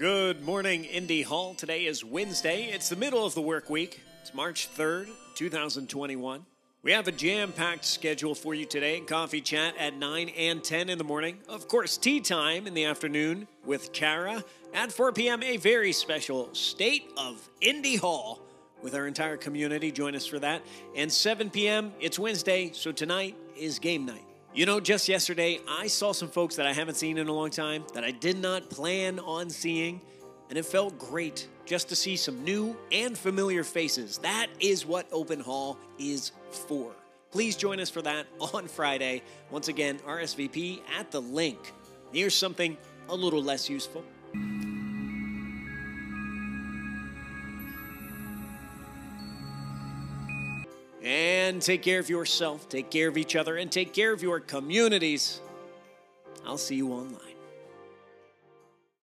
Good morning, Indy Hall. Today is Wednesday. It's the middle of the work week. It's March 3rd, 2021. We have a jam packed schedule for you today. Coffee chat at 9 and 10 in the morning. Of course, tea time in the afternoon with Kara. At 4 p.m., a very special State of Indy Hall with our entire community. Join us for that. And 7 p.m., it's Wednesday, so tonight is game night. You know, just yesterday, I saw some folks that I haven't seen in a long time that I did not plan on seeing, and it felt great just to see some new and familiar faces. That is what Open Hall is for. Please join us for that on Friday. Once again, RSVP at the link. Here's something a little less useful. And take care of yourself, take care of each other, and take care of your communities. I'll see you online.